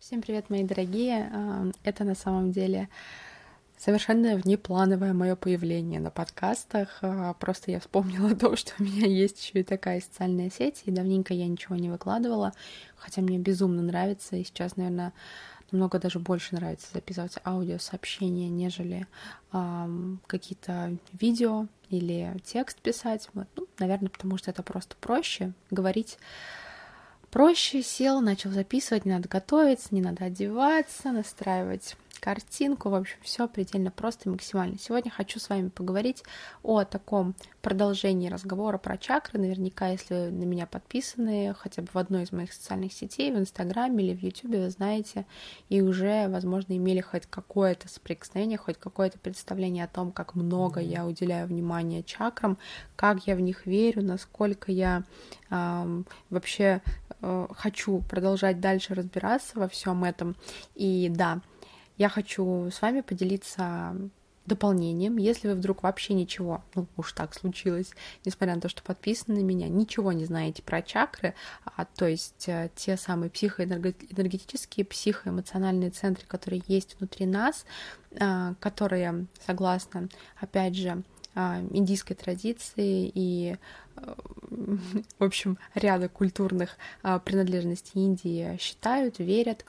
Всем привет, мои дорогие. А, это на самом деле совершенно внеплановое мое появление на подкастах. А, просто я вспомнила то, что у меня есть еще и такая социальная сеть, и давненько я ничего не выкладывала, хотя мне безумно нравится, и сейчас, наверное, намного даже больше нравится записывать аудиосообщения, нежели эм, какие-то видео или текст писать. Ну, наверное, потому что это просто проще говорить проще, сел, начал записывать, не надо готовиться, не надо одеваться, настраивать картинку, в общем, все предельно просто и максимально. Сегодня хочу с вами поговорить о таком продолжении разговора про чакры. Наверняка, если вы на меня подписаны хотя бы в одной из моих социальных сетей, в Инстаграме или в Ютубе, вы знаете, и уже, возможно, имели хоть какое-то соприкосновение, хоть какое-то представление о том, как много я уделяю внимания чакрам, как я в них верю, насколько я э, вообще э, хочу продолжать дальше разбираться во всем этом. И да, я хочу с вами поделиться дополнением, если вы вдруг вообще ничего, ну уж так случилось, несмотря на то, что подписаны на меня, ничего не знаете про чакры, а, то есть а, те самые психоэнергетические, психоэмоциональные центры, которые есть внутри нас, а, которые, согласно, опять же, а, индийской традиции и, а, в общем, ряда культурных а, принадлежностей Индии считают, верят,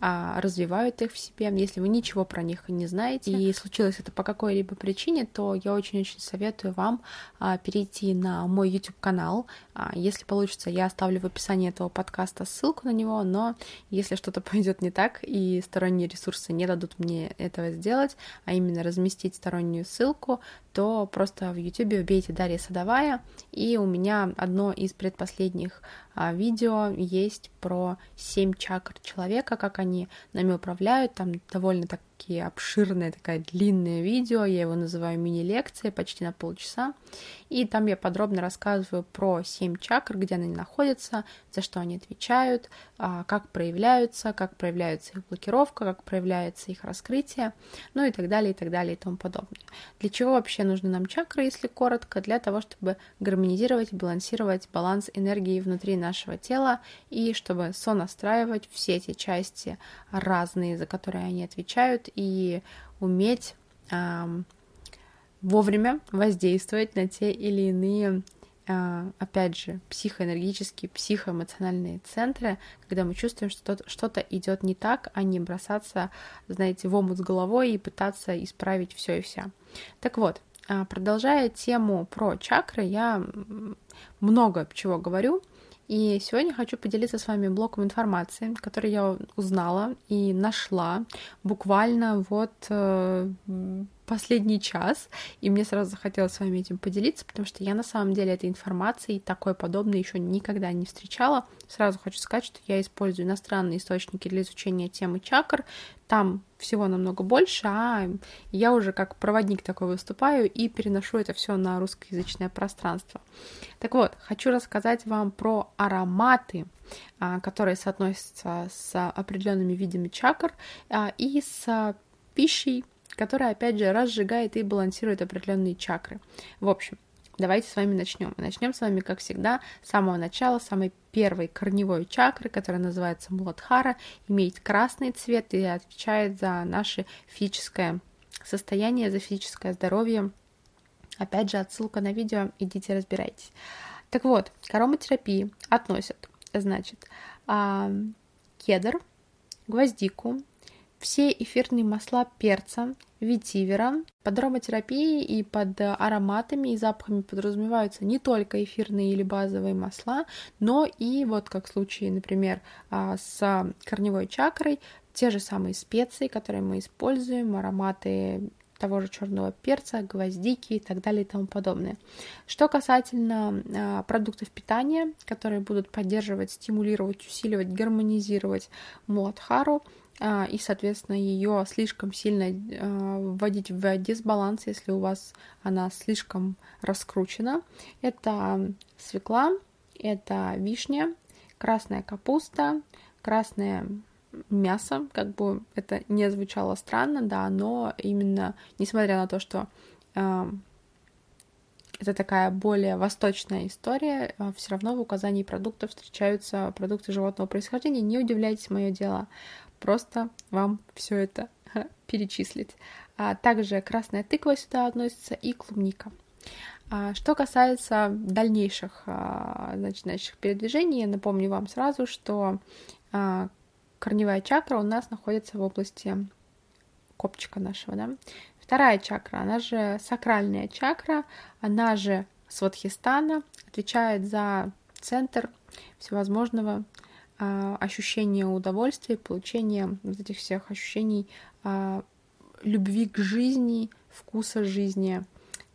развивают их в себе. Если вы ничего про них не знаете, и случилось это по какой-либо причине, то я очень-очень советую вам перейти на мой YouTube-канал. Если получится, я оставлю в описании этого подкаста ссылку на него, но если что-то пойдет не так, и сторонние ресурсы не дадут мне этого сделать, а именно разместить стороннюю ссылку, то просто в YouTube вбейте Дарья Садовая, и у меня одно из предпоследних а, видео есть про семь чакр человека, как они нами управляют, там довольно так такие обширное, такая длинное видео, я его называю мини-лекция, почти на полчаса, и там я подробно рассказываю про семь чакр, где они находятся, за что они отвечают, а, как проявляются, как проявляется их блокировка, как проявляется их раскрытие, ну и так далее, и так далее, и тому подобное. Для чего вообще нужны нам чакры, если коротко? Для того, чтобы гармонизировать, балансировать баланс энергии внутри нашего тела, и чтобы сонастраивать все эти части разные, за которые они отвечают, и уметь вовремя воздействовать на те или иные, э, опять же, психоэнергические, психоэмоциональные центры, когда мы чувствуем, что что-то идет не так, а не бросаться, знаете, в омут с головой и пытаться исправить все и вся. Так вот, а, продолжая тему про чакры, я много чего говорю, и сегодня хочу поделиться с вами блоком информации, который я узнала и нашла буквально вот э, последний час, и мне сразу захотелось с вами этим поделиться, потому что я на самом деле этой информацией такой подобной еще никогда не встречала. Сразу хочу сказать, что я использую иностранные источники для изучения темы чакр. Там всего намного больше, а я уже как проводник такой выступаю и переношу это все на русскоязычное пространство. Так вот, хочу рассказать вам про ароматы, а, которые соотносятся с определенными видами чакр а, и с пищей, которая, опять же, разжигает и балансирует определенные чакры. В общем, давайте с вами начнем. Начнем с вами, как всегда, с самого начала, самой первой корневой чакры, которая называется Муладхара, имеет красный цвет и отвечает за наше физическое состояние, за физическое здоровье. Опять же, отсылка на видео, идите разбирайтесь. Так вот, к ароматерапии относят, значит, кедр, гвоздику, все эфирные масла перца, ветивера. Под ароматерапией и под ароматами и запахами подразумеваются не только эфирные или базовые масла, но и вот как в случае, например, а, с корневой чакрой, те же самые специи, которые мы используем, ароматы того же черного перца, гвоздики и так далее и тому подобное. Что касательно э, продуктов питания, которые будут поддерживать, стимулировать, усиливать, гармонизировать муадхару, а, и, соответственно, ее слишком сильно а, вводить в дисбаланс, если у вас она слишком раскручена. Это свекла, это вишня, красная капуста, красное мясо, как бы это не звучало странно, да, но именно, несмотря на то, что э, это такая более восточная история, все равно в указании продуктов встречаются продукты животного происхождения. Не удивляйтесь, мое дело просто вам все это перечислить. А также красная тыква сюда относится и клубника. А, что касается дальнейших а, значит, наших передвижений, я напомню вам сразу, что а, корневая чакра у нас находится в области копчика нашего, да. Вторая чакра, она же сакральная чакра, она же Сватхистана, отвечает за центр всевозможного ощущения удовольствия, получения вот этих всех ощущений любви к жизни, вкуса жизни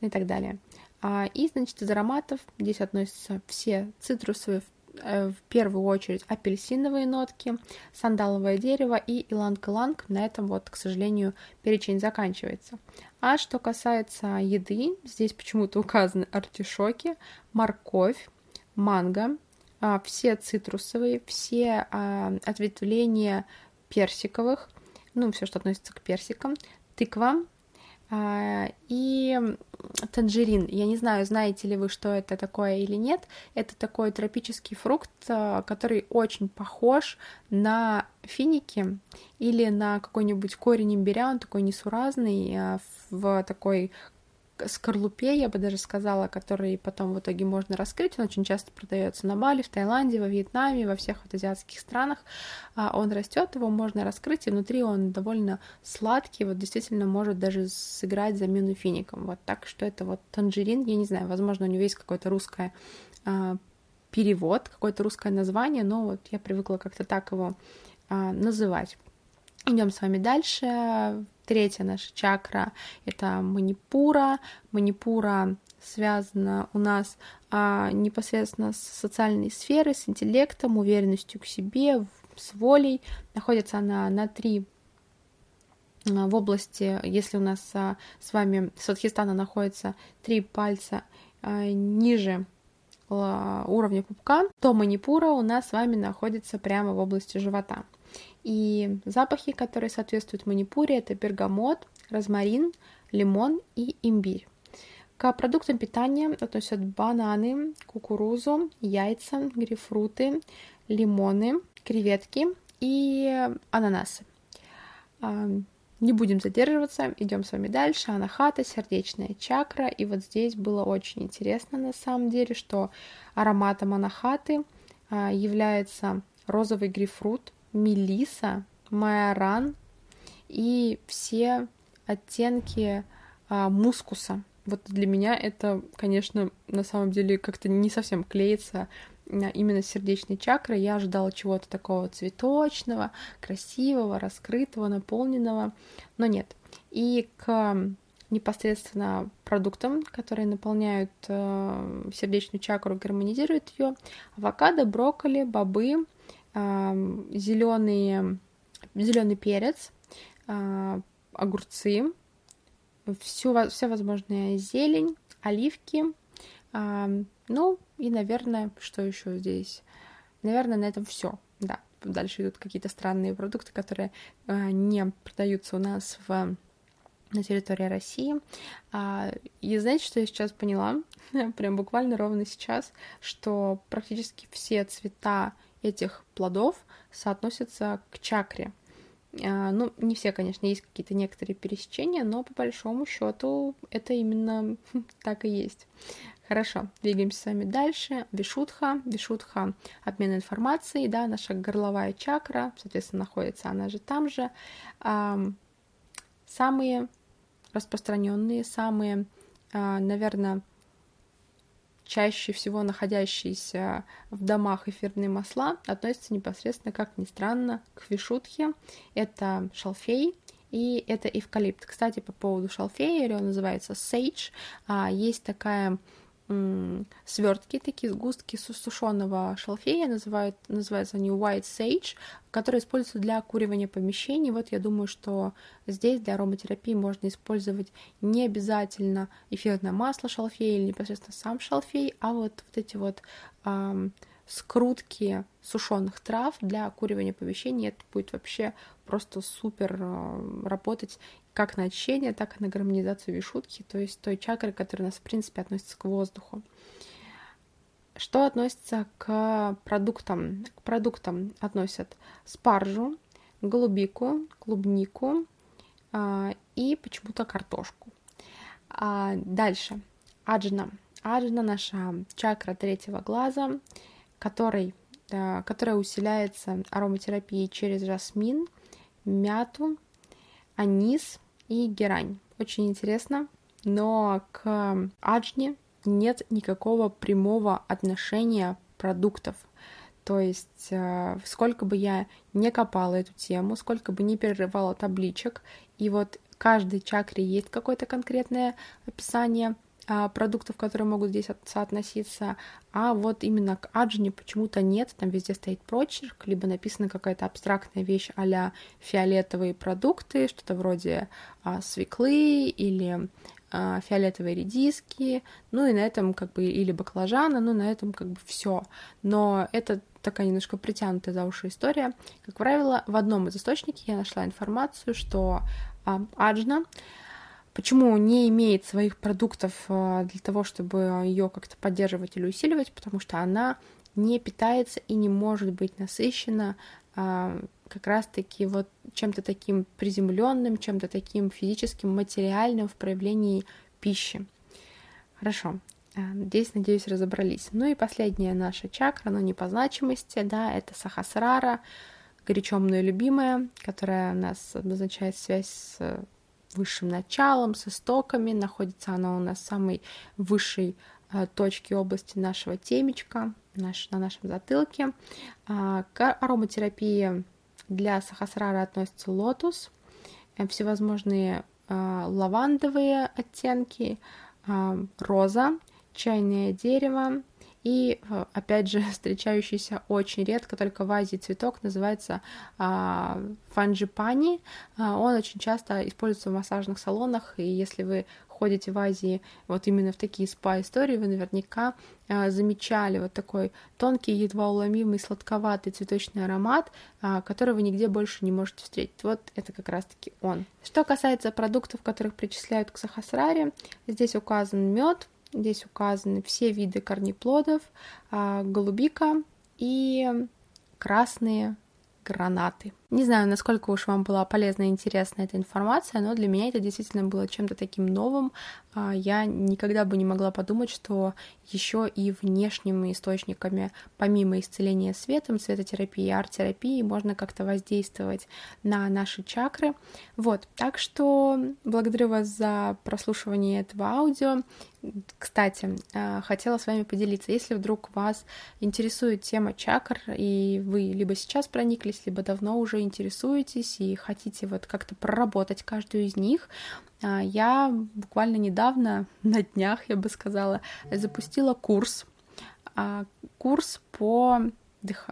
и так далее. А, и, значит, из ароматов здесь относятся все цитрусовые, э, в первую очередь апельсиновые нотки, сандаловое дерево и иланг-иланг. На этом вот, к сожалению, перечень заканчивается. А что касается еды, здесь почему-то указаны артишоки, морковь, манго, а, все цитрусовые, все а, ответвления персиковых, ну, все, что относится к персикам, тыква, а, и танжерин. Я не знаю, знаете ли вы, что это такое или нет. Это такой тропический фрукт, а, который очень похож на финики или на какой-нибудь корень имбиря. Он такой несуразный, а, в такой скорлупе, я бы даже сказала, который потом в итоге можно раскрыть. Он очень часто продается на Бали, в Таиланде, во Вьетнаме, во всех вот азиатских странах. А, он растет, его можно раскрыть, и внутри он довольно сладкий, вот действительно может даже сыграть замену фиником. Вот так что это вот танжерин, я не знаю, возможно, у него есть какое-то русское а, перевод, какое-то русское название, но вот я привыкла как-то так его а, называть. Идем с вами дальше. Третья наша чакра — это манипура. Манипура связана у нас а, непосредственно с социальной сферой, с интеллектом, уверенностью к себе, с волей. Находится она на три а, в области, если у нас а, с вами Садхистана находится три пальца а, ниже а, уровня пупка, то манипура у нас с вами находится прямо в области живота. И запахи, которые соответствуют манипуре, это бергамот, розмарин, лимон и имбирь. К продуктам питания относят бананы, кукурузу, яйца, грейпфруты, лимоны, креветки и ананасы. А, не будем задерживаться, идем с вами дальше. Анахата, сердечная чакра. И вот здесь было очень интересно на самом деле, что ароматом анахаты а, является розовый грейпфрут, мелиса, майоран и все оттенки а, мускуса. Вот для меня это, конечно, на самом деле как-то не совсем клеится именно сердечной чакрой. Я ожидала чего-то такого цветочного, красивого, раскрытого, наполненного, но нет. И к непосредственно продуктам, которые наполняют э, сердечную чакру, гармонизируют ее, авокадо, брокколи, бобы, зеленый, зеленый перец, а, огурцы, всю, вся возможная зелень, оливки, ну и, наверное, что еще здесь? Наверное, на этом все. Да, дальше идут какие-то странные продукты, которые а, не продаются у нас в на территории России. А, и знаете, что я сейчас поняла? Прям буквально ровно сейчас, что практически все цвета этих плодов соотносятся к чакре. А, ну, не все, конечно, есть какие-то некоторые пересечения, но по большому счету это именно так и есть. Хорошо, двигаемся с вами дальше. Вишутха. Вишутха — обмен информацией, да, наша горловая чакра, соответственно, находится она же там же. Самые распространенные, самые, а, наверное, чаще всего находящиеся в домах эфирные масла относятся непосредственно, как ни странно, к вишутхе. Это шалфей, и это эвкалипт. Кстати, по поводу шалфея, или он называется sage, а, есть такая свертки, такие сгустки сушеного шалфея, называют, называются они white sage, которые используются для окуривания помещений. Вот я думаю, что здесь для ароматерапии можно использовать не обязательно эфирное масло шалфея или непосредственно сам шалфей, а вот, вот эти вот эм, скрутки сушеных трав для окуривания помещений. Это будет вообще просто супер э, работать как на очищение, так и на гармонизацию вишутки, то есть той чакры, которая у нас, в принципе, относится к воздуху. Что относится к продуктам? К продуктам относят спаржу, голубику, клубнику а, и почему-то картошку. А дальше. Аджна. Аджна наша чакра третьего глаза, который, которая усиляется ароматерапией через жасмин, мяту, анис и герань. Очень интересно, но к аджне нет никакого прямого отношения продуктов. То есть, э, сколько бы я не копала эту тему, сколько бы не перерывала табличек, и вот каждой чакре есть какое-то конкретное описание продуктов, которые могут здесь соотноситься, а вот именно к аджине почему-то нет, там везде стоит прочерк, либо написана какая-то абстрактная вещь а фиолетовые продукты, что-то вроде а, свеклы или а, фиолетовые редиски, ну и на этом как бы или баклажаны, ну на этом как бы все. Но это такая немножко притянутая за уши история. Как правило, в одном из источников я нашла информацию, что а, аджна Почему не имеет своих продуктов а, для того, чтобы ее как-то поддерживать или усиливать? Потому что она не питается и не может быть насыщена а, как раз-таки вот чем-то таким приземленным, чем-то таким физическим, материальным в проявлении пищи. Хорошо. А, здесь, надеюсь, разобрались. Ну и последняя наша чакра, но не по значимости, да, это Сахасрара, горячо мной любимая, которая у нас обозначает связь с высшим началом, с истоками. Находится она у нас в самой высшей э, точке области нашего темечка, наш, на нашем затылке. А, к ароматерапии для сахасрара относится лотос, э, всевозможные э, лавандовые оттенки, роза, чайное дерево, и, э, опять же, встречающийся очень редко, только в Азии цветок, называется а, фанджипани. А, он очень часто используется в массажных салонах, и если вы ходите в Азии вот именно в такие спа-истории, вы наверняка а, замечали вот такой тонкий, едва уломимый, сладковатый цветочный аромат, а, который вы нигде больше не можете встретить. Вот это как раз-таки он. Что касается продуктов, которых причисляют к сахасраре, здесь указан мед, Здесь указаны все виды корнеплодов, а, голубика и красные гранаты. Не знаю, насколько уж вам была полезна и интересна эта информация, но для меня это действительно было чем-то таким новым. А, я никогда бы не могла подумать, что еще и внешними источниками, помимо исцеления светом, светотерапии, арт-терапии, можно как-то воздействовать на наши чакры. Вот, так что благодарю вас за прослушивание этого аудио. Кстати, а, хотела с вами поделиться, если вдруг вас интересует тема чакр, и вы либо сейчас прониклись, либо давно уже интересуетесь и хотите вот как-то проработать каждую из них, а, я буквально недавно, на днях, я бы сказала, запустила курс. А, курс по,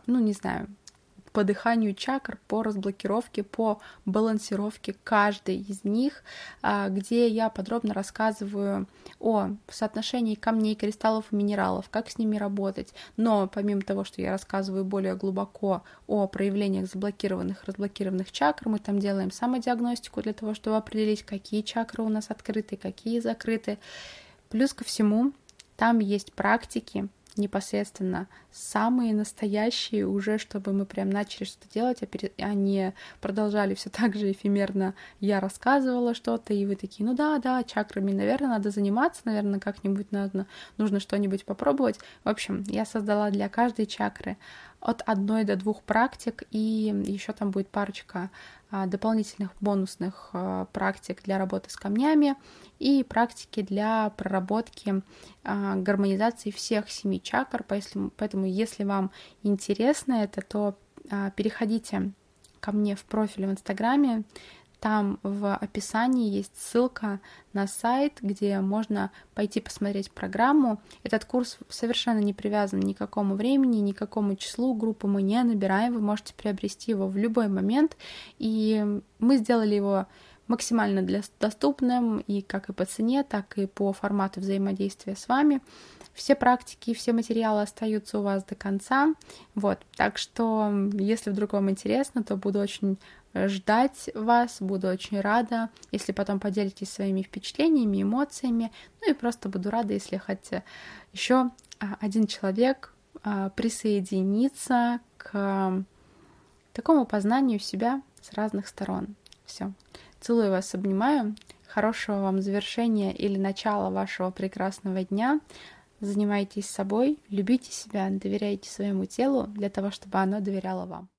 ну не знаю, по дыханию чакр, по разблокировке, по балансировке каждой из них, а, где я подробно рассказываю о соотношении камней, кристаллов и минералов, как с ними работать. Но помимо того, что я рассказываю более глубоко о проявлениях заблокированных, разблокированных чакр, мы там делаем самодиагностику для того, чтобы определить, какие чакры у нас открыты, какие закрыты. Плюс ко всему, там есть практики, непосредственно самые настоящие уже, чтобы мы прям начали что-то делать, а, перед... а не продолжали все так же эфемерно. Я рассказывала что-то, и вы такие, ну да, да, чакрами, наверное, надо заниматься, наверное, как-нибудь надо, нужно что-нибудь попробовать. В общем, я создала для каждой чакры от одной до двух практик, и еще там будет парочка а, дополнительных бонусных а, практик для работы с камнями и практики для проработки а, гармонизации всех семи чакр. Поэтому, если вам интересно это, то переходите ко мне в профиль в Инстаграме, там в описании есть ссылка на сайт, где можно пойти посмотреть программу. Этот курс совершенно не привязан ни к какому времени, ни к какому числу группы мы не набираем. Вы можете приобрести его в любой момент. И мы сделали его максимально для доступным и как и по цене, так и по формату взаимодействия с вами. Все практики, все материалы остаются у вас до конца. Вот, так что, если вдруг вам интересно, то буду очень ждать вас, буду очень рада, если потом поделитесь своими впечатлениями, эмоциями, ну и просто буду рада, если хоть еще а, один человек а, присоединится к такому познанию себя с разных сторон. Все. Целую вас, обнимаю. Хорошего вам завершения или начала вашего прекрасного дня. Занимайтесь собой, любите себя, доверяйте своему телу для того, чтобы оно доверяло вам.